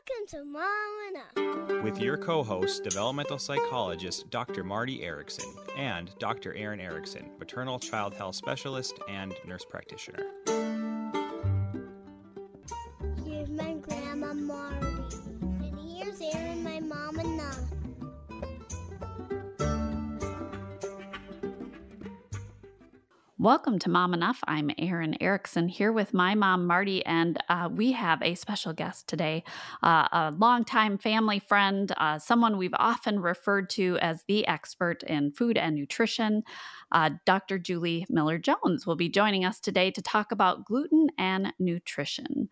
Welcome to Mom Enough. with your co host, developmental psychologist Dr. Marti Erickson and Dr. Erin Erickson, maternal child health specialist and nurse practitioner. Welcome to Mom Enough. I'm Erin Erickson here with my mom, Marti, and uh, we have a special guest today, uh, a longtime family friend, uh, someone we've often referred to as the expert in food and nutrition. Uh, Dr. Julie Miller Jones will be joining us today to talk about gluten and nutrition.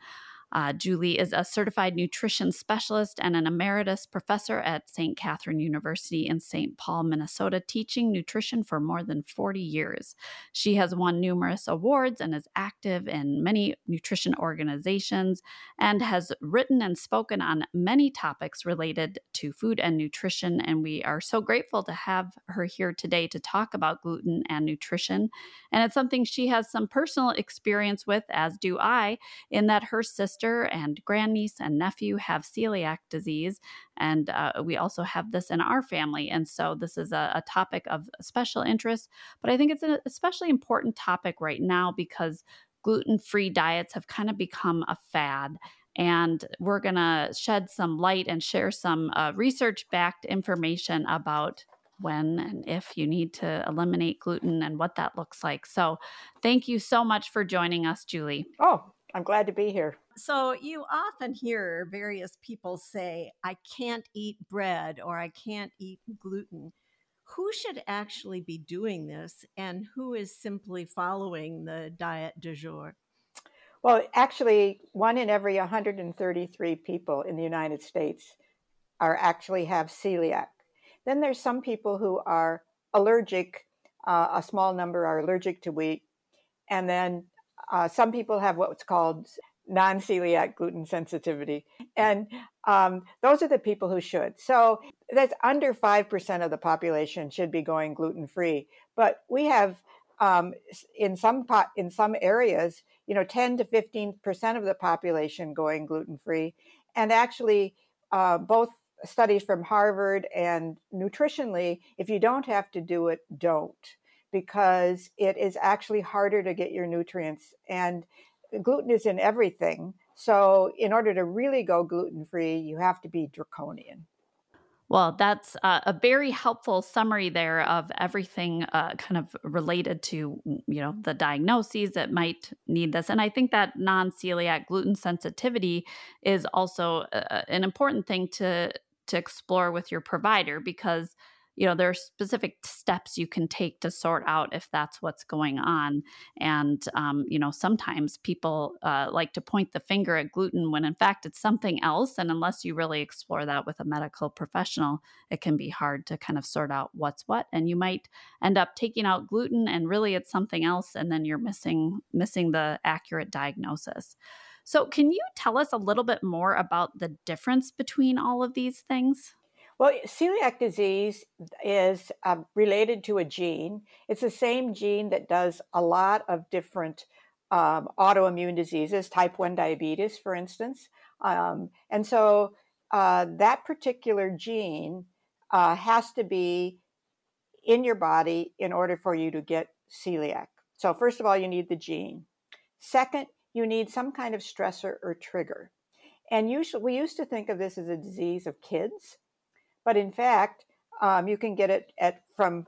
Uh, Julie is a certified nutrition specialist and an emeritus professor at St. Catherine University in St. Paul, Minnesota, teaching nutrition for more than 40 years. She has won numerous awards and is active in many nutrition organizations and has written and spoken on many topics related to food and nutrition. And we are so grateful to have her here today to talk about gluten and nutrition. And it's something she has some personal experience with, as do I, in that her sister and grandniece and nephew have celiac disease. And uh, we also have this in our family. And so this is a, a topic of special interest. But I think it's an especially important topic right now because gluten free diets have kind of become a fad. And we're going to shed some light and share some uh, research backed information about when and if you need to eliminate gluten and what that looks like. So, thank you so much for joining us, Julie. Oh, I'm glad to be here. So you often hear various people say, I can't eat bread or I can't eat gluten. Who should actually be doing this and who is simply following the diet du jour? Well, actually, one in every 133 people in the United States are actually have celiac. Then there's some people who are allergic. Uh, a small number are allergic to wheat, and then uh, some people have what's called non-celiac gluten sensitivity. And um, those are the people who should. So that's under 5% of the population should be going gluten-free. But we have um, in some po- in some areas you know 10 to 15% of the population going gluten-free. And actually uh, both studies from harvard and nutritionally if you don't have to do it don't. Because it is actually harder to get your nutrients. And gluten is in everything. So, in order to really go gluten free, you have to be draconian. Well, that's uh, a very helpful summary there of everything uh, kind of related to, you know, the diagnoses that might need this. And I think that non-celiac gluten sensitivity is also uh, an important thing to to explore with your provider because you know there are specific steps you can take to sort out if that's what's going on. And um, you know sometimes people uh, like to point the finger at gluten when in fact it's something else. And unless you really explore that with a medical professional it can be hard to kind of sort out what's what. And you might end up taking out gluten and really it's something else and then you're missing missing the accurate diagnosis. So can you tell us a little bit more about the difference between all of these things Well, celiac disease is uh, related to a gene. It's the same gene that does a lot of different um, autoimmune diseases, type 1 diabetes, for instance. Um, and so uh, that particular gene uh, has to be in your body in order for you to get celiac. So, first of all, you need the gene. Second, you need some kind of stressor or trigger. And usually, we used to think of this as a disease of kids but in fact, um, you can get it at from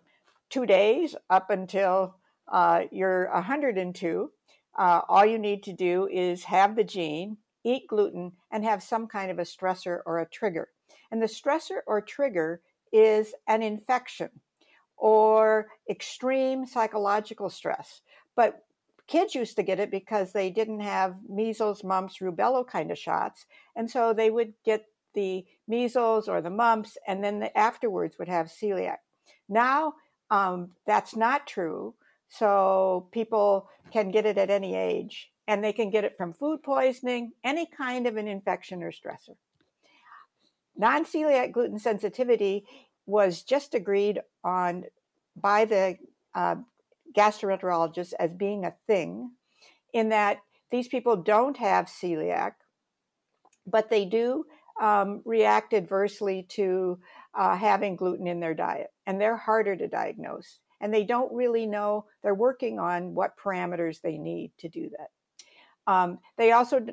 two days up until uh, you're 102. Uh, all you need to do is have the gene, eat gluten, and have some kind of a stressor or a trigger. And the stressor or trigger is an infection or extreme psychological stress. But kids used to get it because they didn't have measles, mumps, rubella kind of shots. And so they would get the measles or the mumps, and then the, afterwards would have celiac. Now, um, that's not true. So people can get it at any age, and they can get it from food poisoning, any kind of an infection or stressor. Non celiac gluten sensitivity was just agreed on by the uh, gastroenterologists as being a thing, in that these people don't have celiac, but they do um, react adversely to uh, having gluten in their diet, and they're harder to diagnose. And they don't really know, they're working on what parameters they need to do that. Um, they also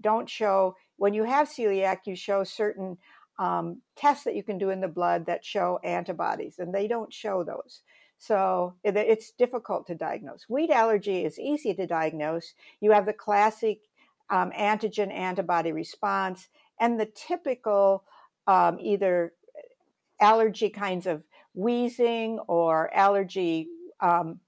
don't show, when you have celiac, you show certain um, tests that you can do in the blood that show antibodies, and they don't show those. So it, it's difficult to diagnose. Wheat allergy is easy to diagnose. You have the classic um, antigen antibody response and the typical um, either allergy kinds of wheezing or allergy um,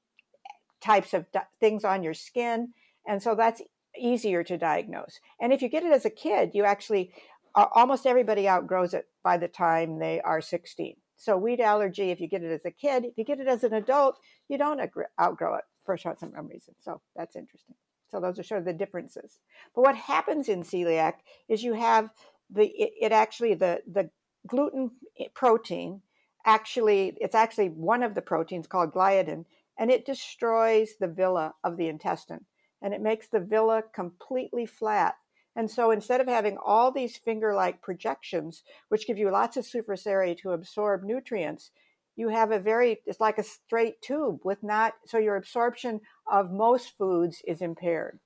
types of di- things on your skin. And so that's easier to diagnose. And if you get it as a kid, you actually, uh, almost everybody outgrows it by the time they are 16. So wheat allergy, if you get it as a kid, if you get it as an adult, you don't outgrow it for some reason. So that's interesting. So those are sort of the differences. But what happens in celiac is you have the it, it actually the the gluten eh, protein actually it's actually one of the proteins called gliadin and it destroys the villi of the intestine and it makes the villi completely flat and so instead of having all these finger like projections, which give you lots of surface area to absorb nutrients, you have a very, it's like a straight tube with not, so your absorption of most foods is impaired.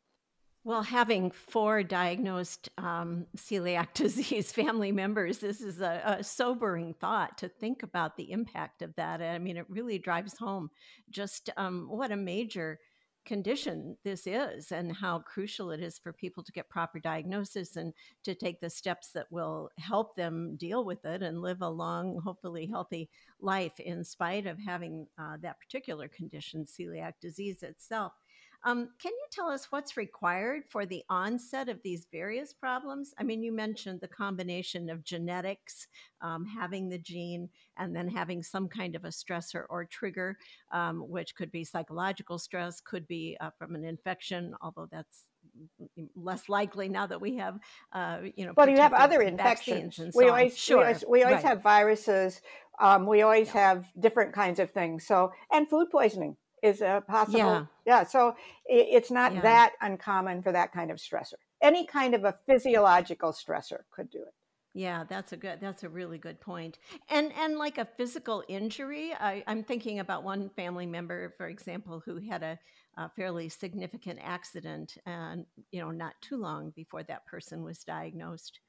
Well, having four diagnosed um, celiac disease family members, this is a, a, sobering thought to think about the impact of that. I mean, it really drives home just um, what a major condition this is and how crucial it is for people to get proper diagnosis and to take the steps that will help them deal with it and live a long, hopefully healthy life in spite of having uh, that particular condition, celiac disease itself. Um, can you tell us what's required for the onset of these various problems? I mean, you mentioned the combination of genetics, um, having the gene, and then having some kind of a stressor or trigger, um, which could be psychological stress, could be uh, from an infection, although that's less likely now that we have, uh, you know. But you have other infections. So we, always, sure. we always, we always right. have viruses. Um, we always yeah. have different kinds of things. So, and food poisoning is a possible. Yeah. yeah so it, it's not yeah. that uncommon for that kind of stressor. Any kind of a physiological stressor could do it. Yeah, that's a good. That's a really good point. And and like a physical injury, I, am thinking about one family member, for example, who had a, a, fairly significant accident, and you know, not too long before that person was diagnosed.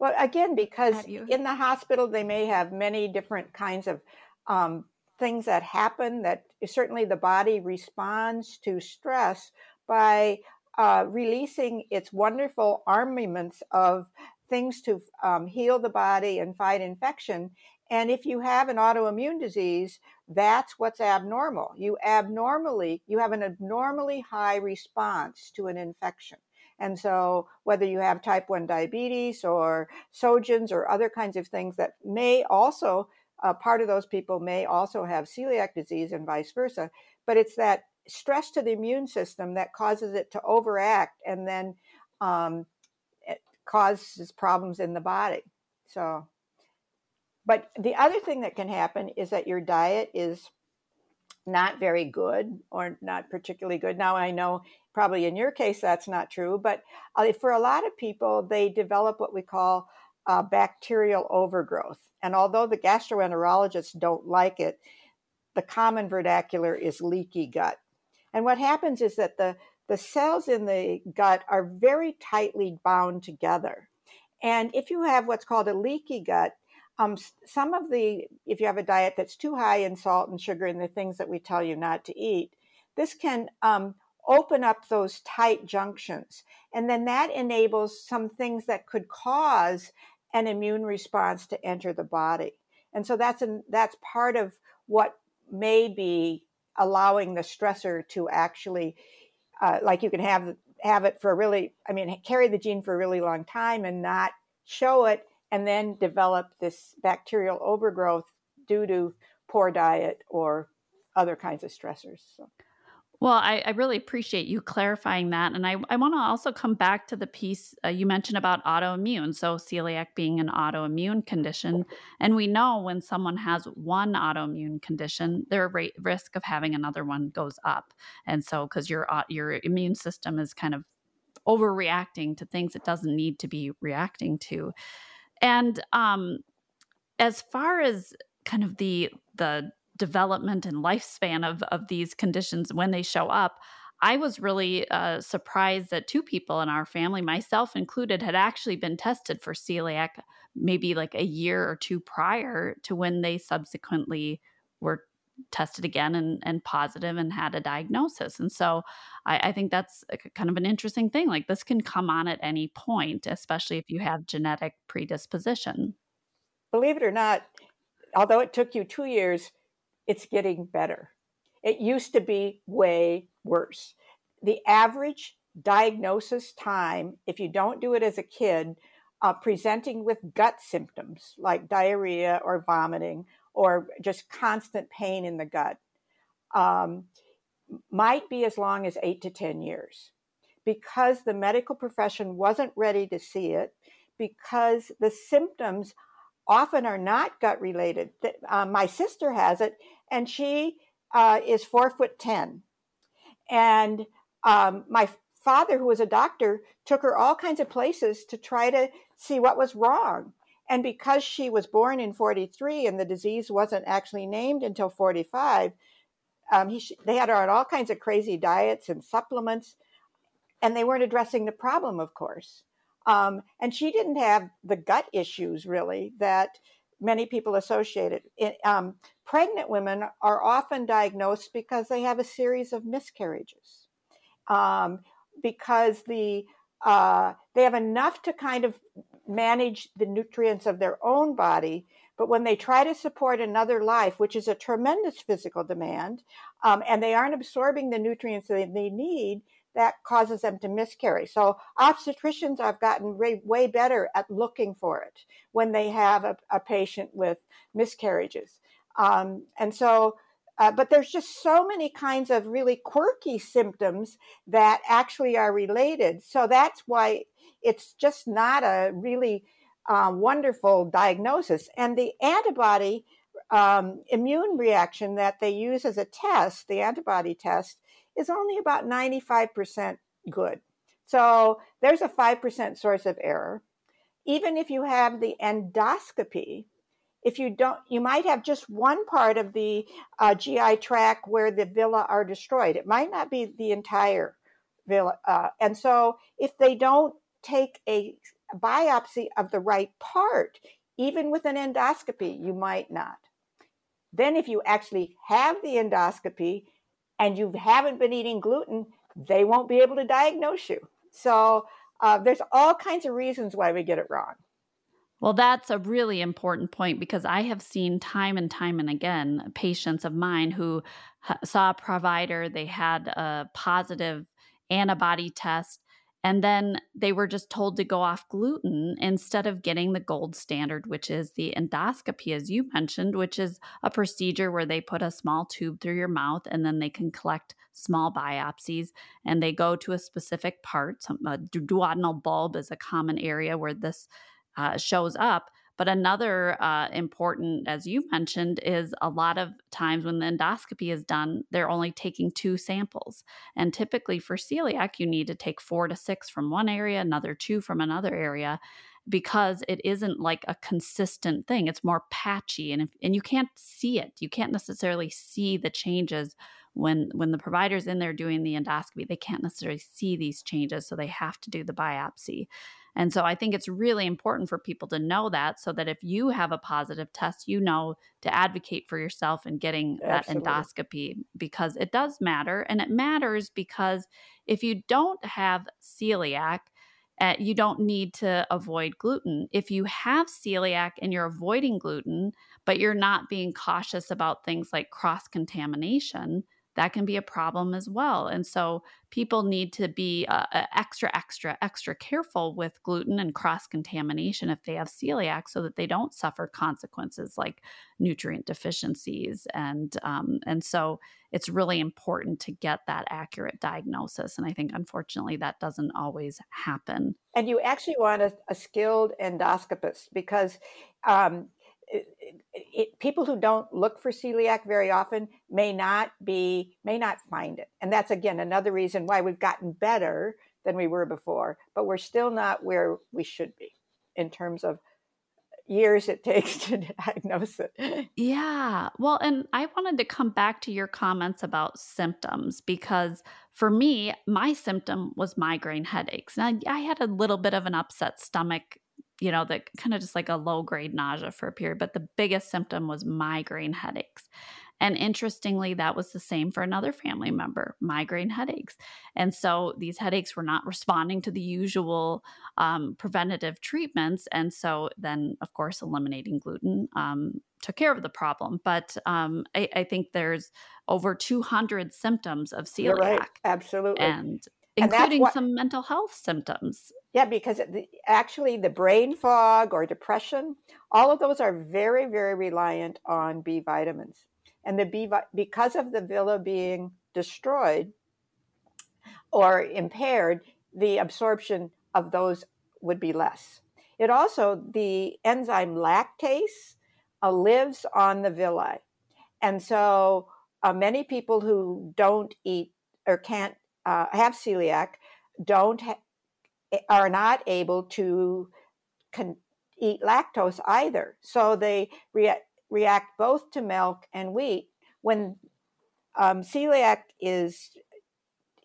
Well, again, because in the hospital they may have many different kinds of um, things that happen that certainly the body responds to stress by uh, releasing its wonderful armaments of things to um, heal the body and fight infection. And if you have an autoimmune disease, that's what's abnormal. You abnormally, you have an abnormally high response to an infection. And so, whether you have type 1 diabetes or Sjögren's or other kinds of things that may also uh, part of those people may also have celiac disease and vice versa. But it's that stress to the immune system that causes it to overact and then um, causes problems in the body. So, but the other thing that can happen is that your diet is not very good or not particularly good. Now, I know probably in your case that's not true, but uh, for a lot of people, they develop what we call uh, bacterial overgrowth. And although the gastroenterologists don't like it, the common vernacular is leaky gut. And what happens is that the, the cells in the gut are very tightly bound together. And if you have what's called a leaky gut, um, some of the, if you have a diet that's too high in salt and sugar and the things that we tell you not to eat, this can um, open up those tight junctions. And then that enables some things that could cause an immune response to enter the body. And so that's an, that's part of what may be allowing the stressor to actually, uh, like you can have have it for a really, I mean, carry the gene for a really long time and not show it, and then develop this bacterial overgrowth due to poor diet or other kinds of stressors. So. Well, I, I, really appreciate you clarifying that. And I, I want to also come back to the piece uh, you mentioned about autoimmune. So, celiac being an autoimmune condition. And we know when someone has one autoimmune condition, their rate, risk of having another one goes up. And so, because your, your immune system is kind of overreacting to things it doesn't need to be reacting to. And um, as far as kind of the the development and lifespan of of these conditions when they show up, I was really uh, surprised that two people in our family, myself included, had actually been tested for celiac maybe like a year or two prior to when they subsequently were tested again and, and positive and had a diagnosis. And so I, I think that's kind of an interesting thing. Like this can come on at any point, especially if you have genetic predisposition. Believe it or not, although it took you two years, it's getting better. It used to be way worse. The average diagnosis time, if you don't do it as a kid, uh, presenting with gut symptoms like diarrhea or vomiting or just constant pain in the gut, um, might be as long as eight to 10 years because the medical profession wasn't ready to see it, because the symptoms often are not gut related. Uh, my sister has it, and she uh, is four foot 10. And um, my father, who was a doctor, took her all kinds of places to try to see what was wrong. And because she was born in 43 and the disease wasn't actually named until 45, um, he, they had her on all kinds of crazy diets and supplements, and they weren't addressing the problem, of course. Um, and she didn't have the gut issues really that many people associated. Um, pregnant women are often diagnosed because they have a series of miscarriages, um, because the uh, they have enough to kind of manage the nutrients of their own body. But when they try to support another life, which is a tremendous physical demand, um, and they aren't absorbing the nutrients that they need, that causes them to miscarry. So obstetricians have gotten way, way better at looking for it when they have a, a patient with miscarriages. Um, and so, uh, but there's just so many kinds of really quirky symptoms that actually are related. So that's why it's just not a really uh, wonderful diagnosis. And the antibody um, immune reaction that they use as a test, the antibody test, is only about 95% good. So there's a 5% source of error. Even if you have the endoscopy, if you don't, you might have just one part of the uh, GI tract where the villi are destroyed. It might not be the entire villi. Uh, and so if they don't take a biopsy of the right part, even with an endoscopy, you might not. Then, if you actually have the endoscopy and you haven't been eating gluten, they won't be able to diagnose you. So uh, there's all kinds of reasons why we get it wrong. Well, that's a really important point because I have seen time and time and again patients of mine who saw a provider, they had a positive antibody test, and then they were just told to go off gluten instead of getting the gold standard, which is the endoscopy, as you mentioned, which is a procedure where they put a small tube through your mouth and then they can collect small biopsies and they go to a specific part. A duodenal bulb is a common area where this uh, shows up. But another uh, important, as you mentioned, is a lot of times when the endoscopy is done, they're only taking two samples. And typically for celiac, you need to take four to six from one area, another two from another area because it isn't like a consistent thing. It's more patchy and if, and you can't see it. You can't necessarily see the changes when when the provider's in there doing the endoscopy. They can't necessarily see these changes, so they have to do the biopsy. And so I think it's really important for people to know that so that if you have a positive test, you know to advocate for yourself and getting Absolutely. that endoscopy because it does matter. And it matters because if you don't have celiac, uh, you don't need to avoid gluten. If you have celiac and you're avoiding gluten, but you're not being cautious about things like cross contamination, that can be a problem as well. And so people need to be uh, uh, extra, extra, extra careful with gluten and cross contamination if they have celiac so that they don't suffer consequences like nutrient deficiencies. And, um, and so it's really important to get that accurate diagnosis. And I think unfortunately that doesn't always happen. And you actually want a, a skilled endoscopist because um, it, people who don't look for celiac very often may not be may not find it and that's again another reason why we've gotten better than we were before but we're still not where we should be in terms of years it takes to diagnose it. Yeah. Well, and I wanted to come back to your comments about symptoms because for me, my symptom was migraine headaches. Now, I had a little bit of an upset stomach, you know, that kind of just like a low grade nausea for a period, but the biggest symptom was migraine headaches. And interestingly, that was the same for another family member migraine headaches. And so these headaches were not responding to the usual um, preventative treatments. And so then, of course, eliminating gluten um, took care of the problem. But um, I, I, think there's over 200 symptoms of celiac. Right. Absolutely. And including what, some mental health symptoms. Yeah, because the, actually the brain fog or depression, all of those are very, very reliant on B vitamins and the B because of the villi being destroyed or impaired, the absorption of those would be less. It also the enzyme lactase uh, lives on the villi, and so uh, many people who don't eat or can't uh, have celiac don't ha- are not able to con- eat lactose either. So they react react both to milk and wheat. When um, celiac is,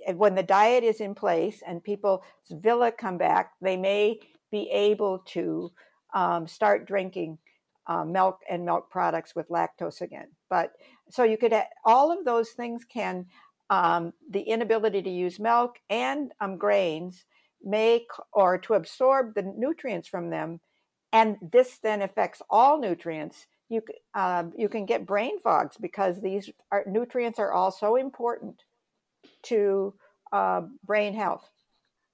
eh, when the diet is in place and people's villi come back, they may be able to um, start drinking uh, milk and milk products with lactose again. But so you could, all of those things can, um, the inability to use milk and um, grains make or to absorb the nutrients from them and this then affects all nutrients you um, you can get brain fogs because these are, nutrients are all so important to uh, brain health.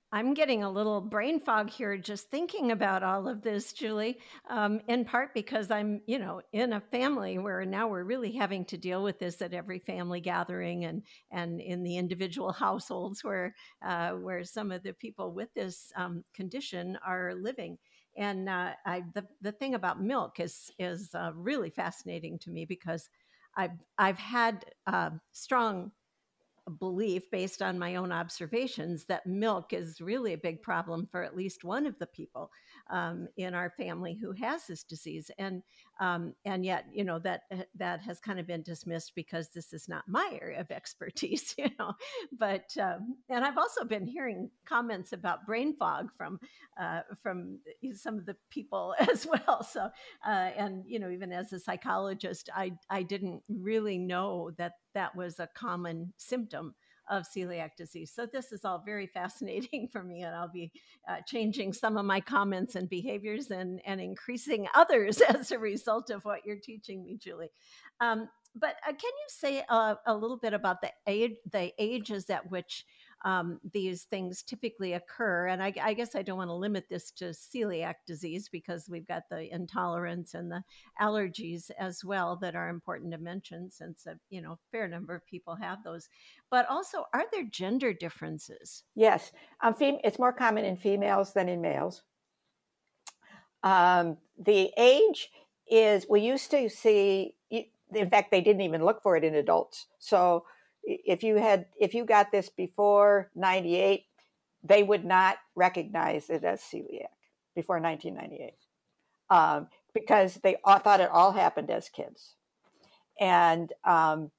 I'm getting a little brain fog here just thinking about all of this, Julie, um, in part because I'm, you know, in a family where now we're really having to deal with this at every family gathering and and in the individual households where uh, where some of the people with this um, condition are living. And uh, I, the the thing about milk is is uh, really fascinating to me because I've I've had uh, strong belief based on my own observations that milk is really a big problem for at least one of the people um, in our family who has this disease. And um, and yet you know that uh, that has kind of been dismissed because this is not my area of expertise you know. But um, and i've also been hearing comments about brain fog from uh, from some of the people as well. So uh, and you know even as a psychologist i i didn't really know that that was a common symptom of celiac disease. So this is all very fascinating for me, and I'll be uh, changing some of my comments and behaviors and and increasing others as a result of what you're teaching me, Julie. Um, but uh, can you say uh, a little bit about the age, the ages at which um, these things typically occur. And I, I guess I don't want to limit this to celiac disease because we've got the intolerance and the allergies as well that are important to mention since a you know fair number of people have those. But also, are there gender differences? Yes, um, fem- it's more common in females than in males. Um, the age is we used to see in fact they didn't even look for it in adults so if you had if you got this before 98 they would not recognize it as celiac before 1998 um, because they all, thought it all happened as kids. And um,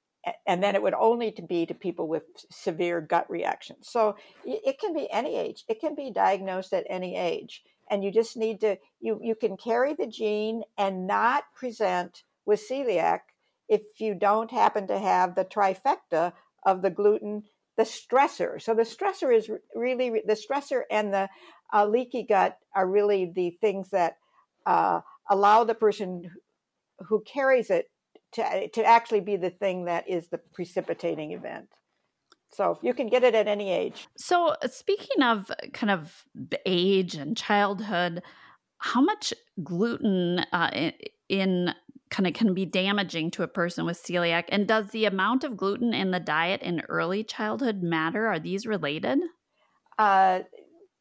and then it would only to be to people with severe gut reactions. So it can be any age. It can be diagnosed at any age. And you just need to you you can carry the gene and not present with celiac if you don't happen to have the trifecta of the gluten, the stressor. So the stressor is really the stressor and the uh, leaky gut are really the things that uh, allow the person who carries it to, to actually be the thing that is the precipitating event. So you can get it at any age. So speaking of kind of age and childhood, how much gluten uh, in, in kind of can be damaging to a person with celiac? And does the amount of gluten in the diet in early childhood matter? Are these related? Uh,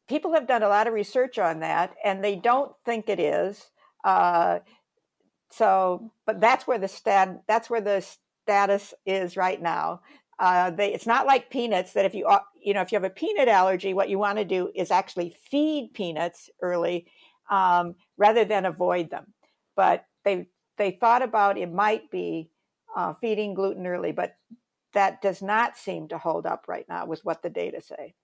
people have done a lot of research on that, and they don't think it is. Uh, so, but that's where the stat that's where the status is right now. Uh, they, it's not like peanuts that if you uh, you know if you have a peanut allergy, what you want to do is actually feed peanuts early um, rather than avoid them. but they they thought about it might be uh, feeding gluten early, but that does not seem to hold up right now with what the data say.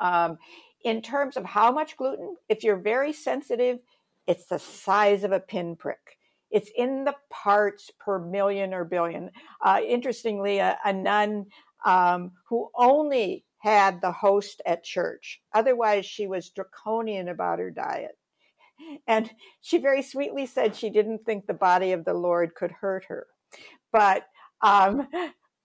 Um, in terms of how much gluten, if you're very sensitive, it's the size of a pinprick. It's in the parts per million or billion. Uh, interestingly, a, a nun um, who only had the host at church, otherwise, she was draconian about her diet. And she very sweetly said she didn't think the body of the Lord could hurt her. But um,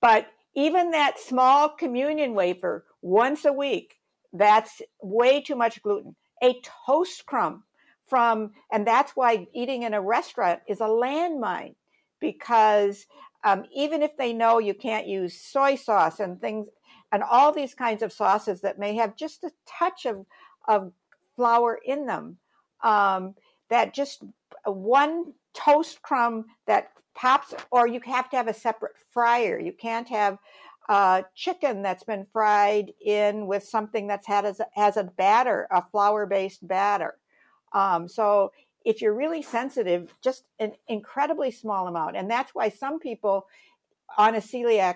but even that small communion wafer once a week, that's way too much gluten. A toast crumb from, and that's why eating in a restaurant is a landmine because um, even if they know you can't use soy sauce and things, and all these kinds of sauces that may have just a touch of, of flour in them, um, that just one toast crumb that pops, or you have to have a separate fryer. You can't have uh, chicken that's been fried in with something that's had as a, has a batter, a flour based batter. Um, so if you're really sensitive, just an incredibly small amount. And that's why some people on a celiac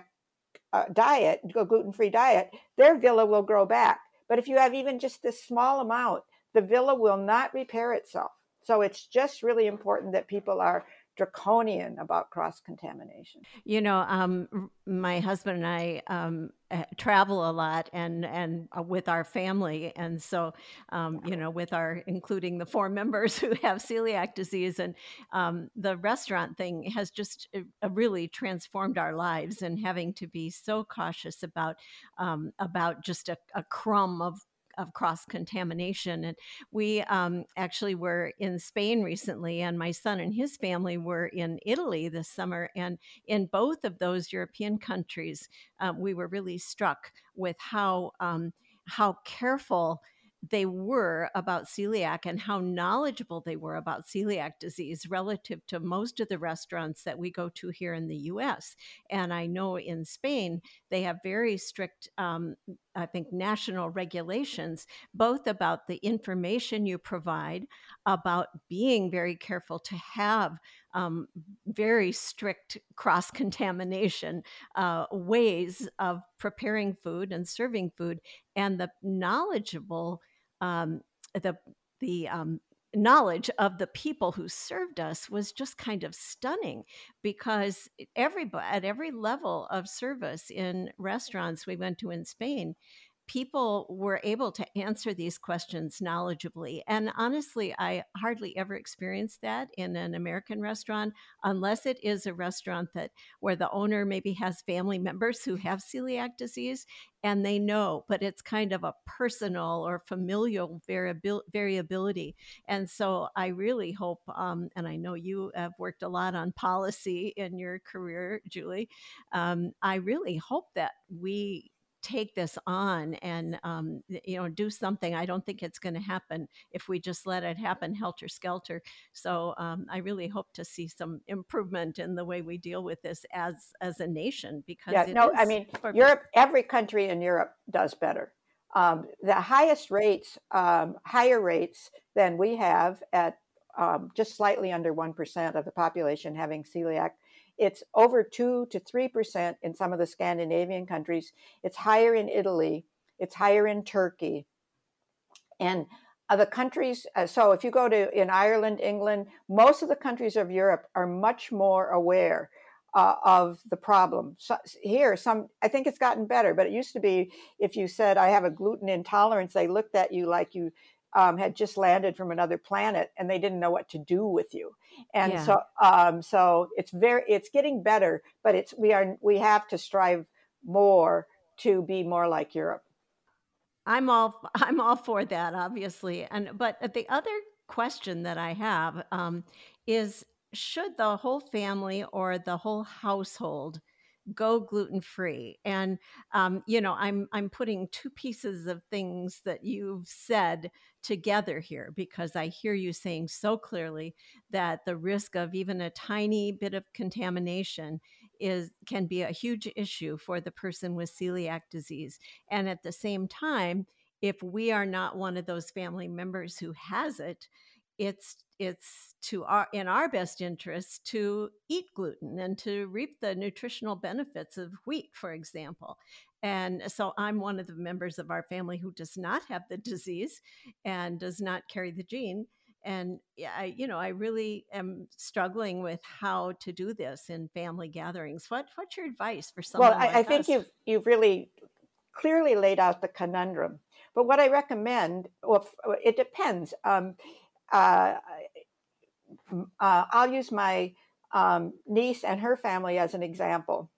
uh, diet, a gluten free diet, their villi will grow back. But if you have even just this small amount, the villi will not repair itself. So it's just really important that people are draconian about cross contamination. You know, um, my husband and I um, eh, travel a lot, and and uh, with our family, and so um, you know, with our including the four members who have celiac disease, and um, the restaurant thing has just uh, really transformed our lives, and having to be so cautious about um, about just a, a crumb of of cross contamination. And we um, actually were in Spain recently, and my son and his family were in Italy this summer. And in both of those European countries, um, we were really struck with how um, how careful they were about celiac and how knowledgeable they were about celiac disease relative to most of the restaurants that we go to here in the US. And I know in Spain, they have very strict, um, I think, national regulations, both about the information you provide, about being very careful to have um, very strict cross contamination uh, ways of preparing food and serving food, and the knowledgeable um, the the um, knowledge of the people who served us was just kind of stunning because everybody at every level of service in restaurants we went to in Spain people were able to answer these questions knowledgeably. And honestly, I hardly ever experienced that in an American restaurant, unless it is a restaurant that where the owner maybe has family members who have celiac disease and they know, but it's kind of a personal or familial variability. And so I really hope, um, and I know you have worked a lot on policy in your career, Julie. Um, I really hope that we take this on and um, you know do something i don't think it's going to happen if we just let it happen helter skelter. So um, i really hope to see some improvement in the way we deal with this as as a nation because yeah no i mean europe every country in europe does better. Um, the highest rates um, higher rates than we have at um, just slightly under 1% of the population having celiac it's over 2 to 3% in some of the Scandinavian countries. It's higher in Italy. It's higher in Turkey. And uh, the countries, uh, so if you go to in Ireland, England, most of the countries of Europe are much more aware uh, of the problem. So here, some I think it's gotten better, but it used to be if you said I have a gluten intolerance, they looked at you like you um, had just landed from another planet and they didn't know what to do with you. And yeah. so um, so it's very it's getting better but it's we are we have to strive more to be more like europe. I'm all i'm all for that obviously. And but the other question that i have um, is should the whole family or the whole household go gluten free and um, you know i'm i'm putting two pieces of things that you've said together here because i hear you saying so clearly that the risk of even a tiny bit of contamination is can be a huge issue for the person with celiac disease and at the same time if we are not one of those family members who has it it's it's to our in our best interest to eat gluten and to reap the nutritional benefits of wheat for example and so i'm one of the members of our family who does not have the disease and does not carry the gene and I, you know, I really am struggling with how to do this in family gatherings. What, what's your advice for someone? Well, I, like I think us? you've you've really clearly laid out the conundrum. But what I recommend, well, it depends. Um, uh, uh, I'll use my um, niece and her family as an example.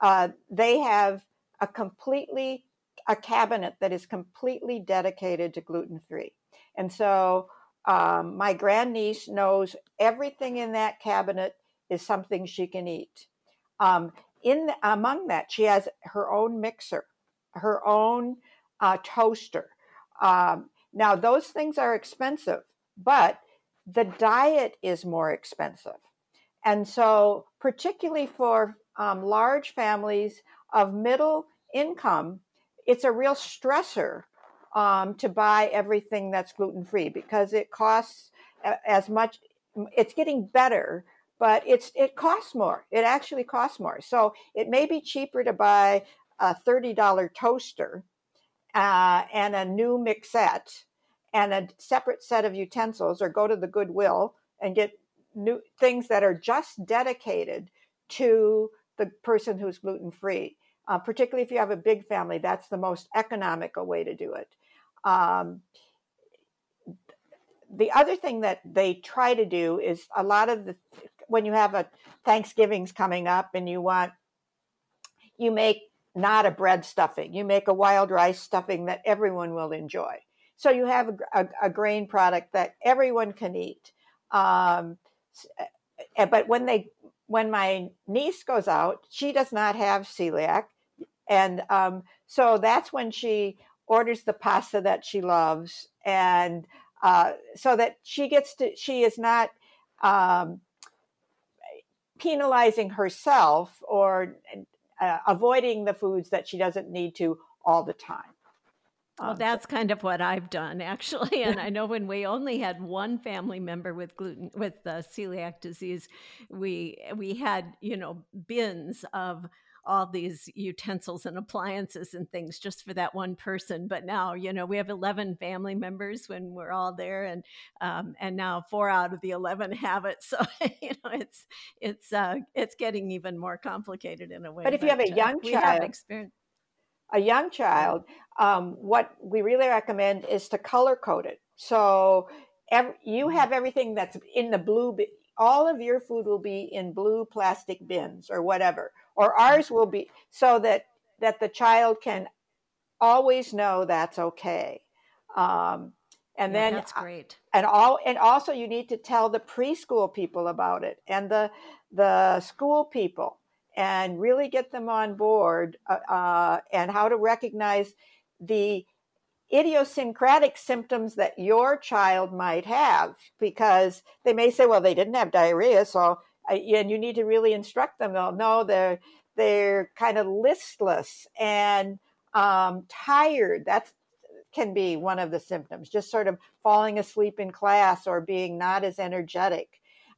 Uh, they have a completely a cabinet that is completely dedicated to gluten free, and so um, my grandniece knows everything in that cabinet is something she can eat. Um, in among that, she has her own mixer, her own uh, toaster. Um, now, those things are expensive, but the diet is more expensive. And so, particularly for um, large families of middle income, it's a real stressor um, to buy everything that's gluten free because it costs as much. It's getting better, but it's it costs more. It actually costs more. So it may be cheaper to buy a thirty dollar toaster uh, and a new mixette and a separate set of utensils, or go to the Goodwill and get new things that are just dedicated to the person who's gluten free. Uh, particularly if you have a big family, that's the most economical way to do it. Um, the other thing that they try to do is a lot of the when you have a Thanksgiving's coming up and you want you make not a bread stuffing, you make a wild rice stuffing that everyone will enjoy. So you have a, a, a grain product that everyone can eat. Um, but when they when my niece goes out, she does not have celiac, and um, so that's when she orders the pasta that she loves, and uh, so that she gets to, she is not um, penalizing herself or uh, avoiding the foods that she doesn't need to all the time. Well, um, that's kind of what I've done actually, and I know when we only had one family member with gluten with uh, celiac disease, we we had you know bins of all these utensils and appliances and things just for that one person. But now, you know, we have 11 family members when we're all there, and um, and now four out of the 11 have it. So you know, it's it's uh, it's getting even more complicated in a way. But if you have a uh, young uh, child, experience. A young child, um, what we really recommend is to color code it. So every, you mm-hmm. have everything that's in the blue. All of your food will be in blue plastic bins or whatever or ours will be so that that the child can always know that's okay um, and yeah, then that's great and all and also you need to tell the preschool people about it and the the school people and really get them on board uh, uh, and how to recognize the idiosyncratic symptoms that your child might have because they may say well they didn't have diarrhea so and you need to really instruct them. They'll know they're they're kind of listless and um, tired. That can be one of the symptoms. Just sort of falling asleep in class or being not as energetic,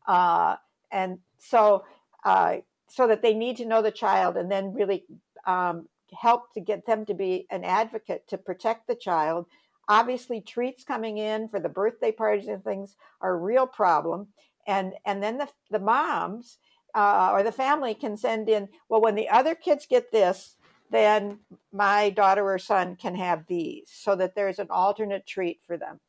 uh, and so uh, so that they need to know the child and then really um, help to get them to be an advocate to protect the child. Obviously, treats coming in for the birthday parties and things are a real problem. And and then the the moms uh, or the family can send in well when the other kids get this then my daughter or son can have these so that there's an alternate treat for them.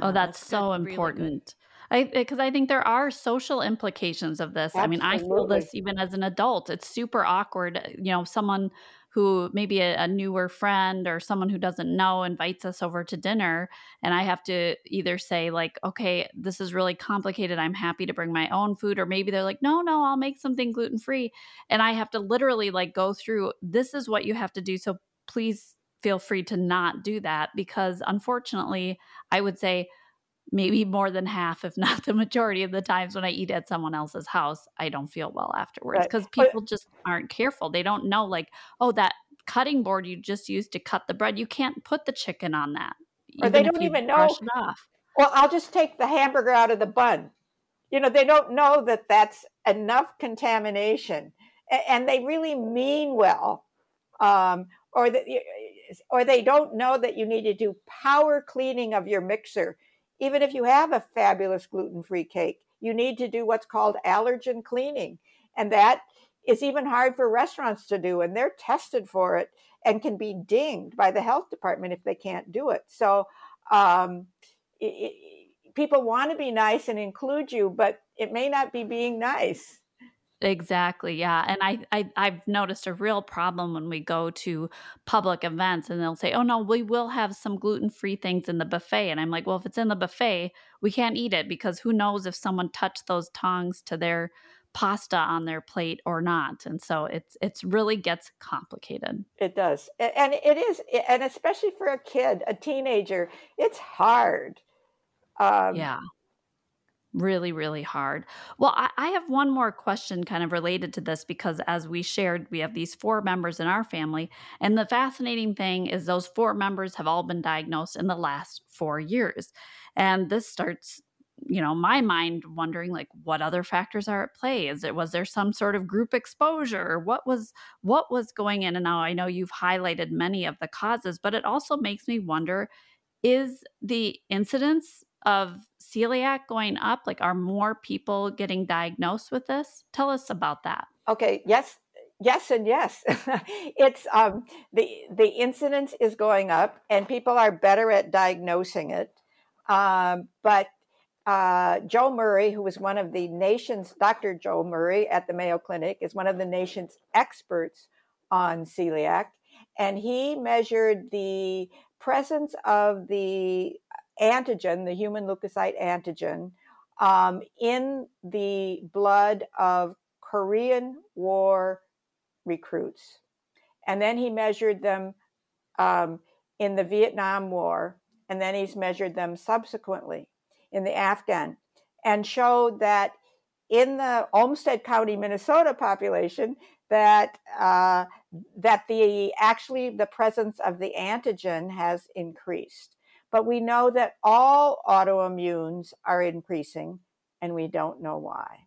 Oh that's, that's so important I eh, because I think there are social implications of this. Absolutely. I mean, I feel this even as an adult. It's super awkward. Eh, you know, someone who maybe a, a, newer friend or someone who doesn't know invites us over to dinner and i have to either say like okay this is really complicated i'm happy to bring my own food or maybe they're like no no i'll make something gluten free and i have to literally like go through this is what you have to do so please feel free to not do that because unfortunately i would say maybe more than half, if not the majority of the times when I eat at someone else's house, I don't feel well afterwards because right. people just aren't careful. They don't know, like, oh, that cutting board you just used to cut the bread, you can't put the chicken on that. Or they don't even know. well, I'll just take the hamburger out of the bun. You know, they don't know that that's enough contamination, and they really mean well, um, or that, or they don't know that you need to do power cleaning of your mixer. Even if you have a fabulous gluten-free cake, you need to do what's called allergen cleaning, and that is even hard for restaurants to do, and they're tested for it and can be dinged by the health department if they can't do it. So. Um, it, it, people want to be nice and include you, but it may not be being nice. Exactly. Yeah. And I, I I've noticed a real problem when we go to public events and they'll say, "Oh no, we will have some gluten-free things in the buffet." And I'm like, "Well, if it's in the buffet, we can't eat it because who knows if someone touched those tongs to their pasta on their plate or not." And so it's it's really gets complicated. It does. And it is and especially for a kid, a teenager, it's hard um, yeah. Really, really hard. Well, I, I have one more question kind of related to this because as we shared, we have these four members in our family. And the fascinating thing is, those four members have all been diagnosed in the last four years. And this starts you know my mind wondering like what other factors are at play is it was there some sort of group exposure what was what was going in and now i know you've highlighted many of the causes but it also makes me wonder is the incidence of celiac going up? Like, are more people getting diagnosed with this? Tell us about that. Okay. Yes. Yes and yes. it's um, the the incidence is going up, and people are better at diagnosing it. Um, but uh, Joe Murray, who was one of the nation's Dr. Joe Murray at the Mayo Clinic, is one of the nation's experts on celiac, and he measured the presence of the antigen, the human leukocyte antigen, um, in the blood of Korean War recruits. And then he measured them um, in the Vietnam War, and then he's measured them subsequently in the Afghan, and showed that in the Olmsted County, Minnesota population, that uh, that the actually the presence of the antigen has increased. But we know that all autoimmunes are increasing, and we don't know why.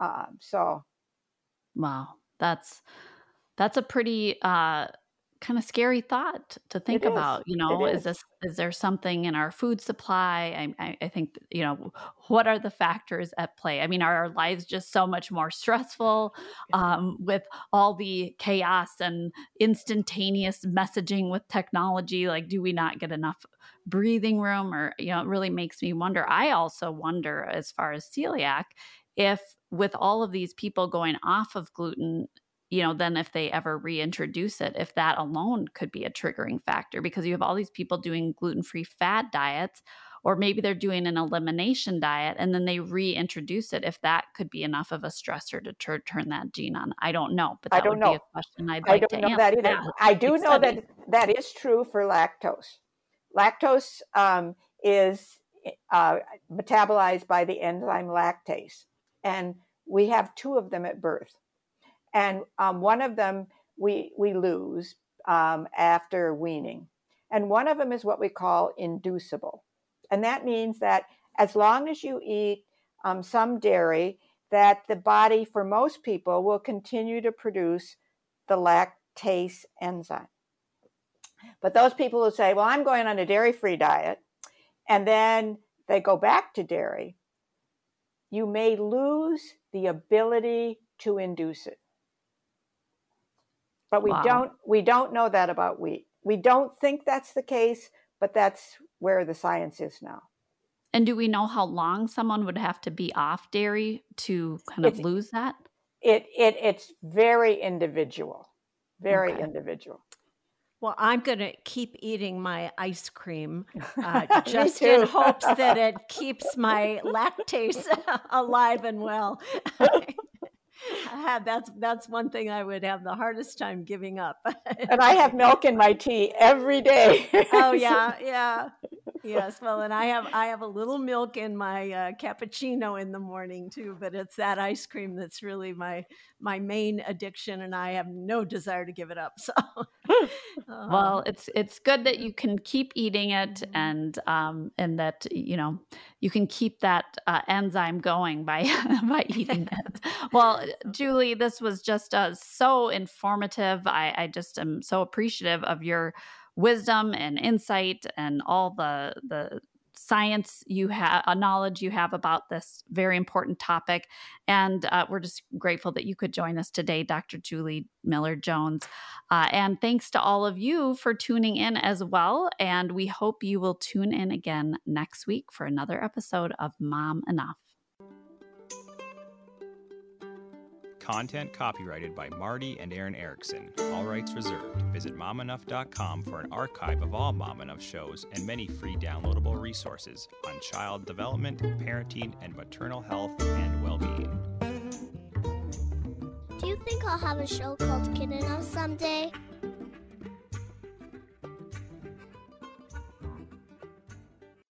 Um, so, wow, that's that's a pretty uh, kind of scary thought to think about you know is. is. this is there something in our food supply? I, I, think you know what are the factors at play? I mean are our lives just so much more stressful um, with all the chaos and instantaneous messaging with technology? Like do we not get enough breathing room? Or you know it really makes me wonder. I also wonder as far as celiac if with all of these people going off of gluten you know, then if they ever reintroduce it, if that alone could be a triggering factor because you have all these people doing gluten free fad diets, or maybe they're doing an elimination diet and then they reintroduce it, if that could be enough of a stressor to tur- turn that gene on. I don't know, but that I don't would know. be a question I'd like I don't know that either. I do know that that is true for lactose. Lactose um, is uh, metabolized by the enzyme lactase, and we have two of them at birth and um, one of them we we lose um, after weaning, and one of them is what we call inducible, and that means that as long as you eat um, some dairy, that the body for most people will continue to produce the lactase enzyme. But those people who say, "Well, I'm going on a dairy-free diet," and then they go back to dairy, you may lose the ability to induce it. But we wow. don't we don't know that about wheat. We don't think that's the case, but that's where the science is now. And do we know how long someone would have to be off dairy to kind of it's, lose that? It it it's very individual. Very okay. individual. Well, I'm going to keep eating my ice cream uh, just in hopes that it keeps my lactase alive and well. that's that's one thing I would have the hardest time giving up. and I have milk in my tea every day. oh yeah, yeah. yes, well, and I have I have a little milk in my uh, cappuccino in the morning too, but it's that ice cream that's really my my main addiction, and I have no desire to give it up. So, well, it's it's good that you can keep eating it, mm-hmm. and um, and that you know you can keep that uh, enzyme going by by eating it. Well, Julie, this was just uh, so informative. I, I just am so appreciative of your wisdom and insight and all the the science you have a knowledge you have about this very important topic and uh, we're just grateful that you could join us today dr julie miller jones uh, and thanks to all of you for tuning in as well and we hope you will tune in again next week for another episode of mom enough Content copyrighted by Marti and Erin Erickson. All rights reserved. Visit momenough.com for an archive of all Mom Enough shows and many free downloadable resources on child development, parenting, and maternal health and well being. Do you think I'll have a show called Kid Enough someday?